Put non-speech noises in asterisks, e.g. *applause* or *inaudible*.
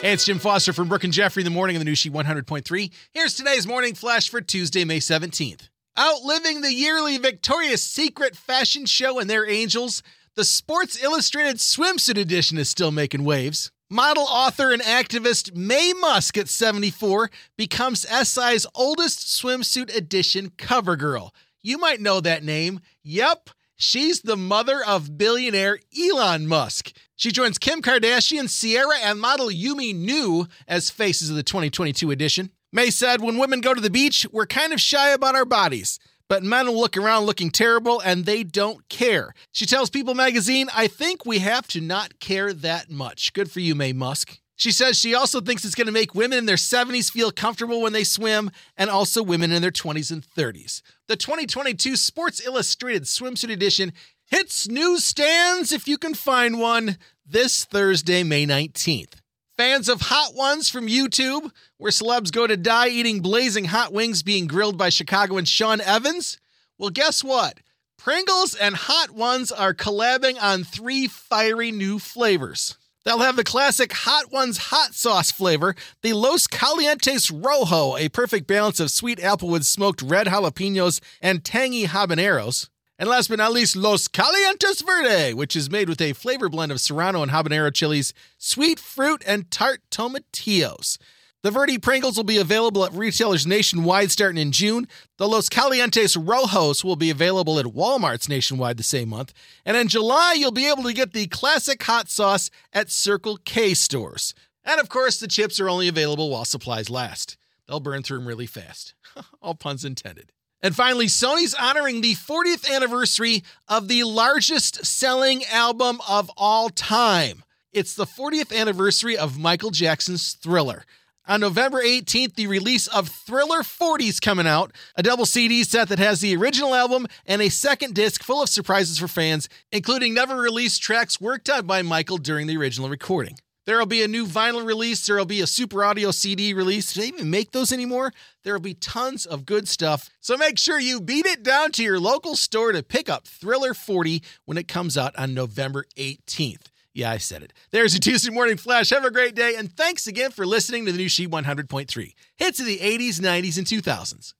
Hey, it's Jim Foster from Brooke and Jeffrey in the morning of the new She 100.3. Here's today's morning flash for Tuesday, May 17th. Outliving the yearly Victoria's Secret fashion show and their angels, the Sports Illustrated swimsuit edition is still making waves. Model, author, and activist Maye Musk at 74 becomes SI's oldest swimsuit edition cover girl. You might know that name. Yep, she's the mother of billionaire Elon Musk. She joins Kim Kardashian, Ciara, and model Yumi Nu as faces of the 2022 edition. Maye said, When women go to the beach, we're kind of shy about our bodies. But men will look around looking terrible and they don't care. She tells People magazine, I think we have to not care that much. Good for you, Maye Musk. She says she also thinks it's going to make women in their 70s feel comfortable when they swim, and also women in their 20s and 30s. The 2022 Sports Illustrated Swimsuit Edition hits newsstands if you can find one this Thursday, May 19th. Fans of Hot Ones from YouTube, where celebs go to die eating blazing hot wings being grilled by Chicagoan Sean Evans? Well, guess what? Pringles and Hot Ones are collabing on three fiery new flavors. They'll have the classic Hot Ones hot sauce flavor, the Los Calientes Rojo, a perfect balance of sweet applewood smoked red jalapenos and tangy habaneros. And last but not least, Los Calientes Verde, which is made with a flavor blend of serrano and habanero chilies, sweet fruit, and tart tomatillos. The Verde Pringles will be available at retailers nationwide starting in June. The Los Calientes Rojos will be available at Walmart's nationwide the same month. And in July, you'll be able to get the classic hot sauce at Circle K stores. And of course, the chips are only available while supplies last. They'll burn through them really fast. *laughs* All puns intended. And finally, Sony's honoring the 40th anniversary of the largest selling album of all time. It's the 40th anniversary of Michael Jackson's Thriller. On November 18th, the release of Thriller 40's coming out, a double CD set that has the original album and a second disc full of surprises for fans, including never released tracks worked on by Michael during the original recording. There will be a new vinyl release. There will be a super audio CD release. Do they even make those anymore? There will be tons of good stuff. So make sure you beat it down to your local store to pick up Thriller 40 when it comes out on November 18th. Yeah, I said it. There's a Tuesday morning flash. Have a great day, and thanks again for listening to the new She 100.3. Hits of the 80s, 90s, and 2000s.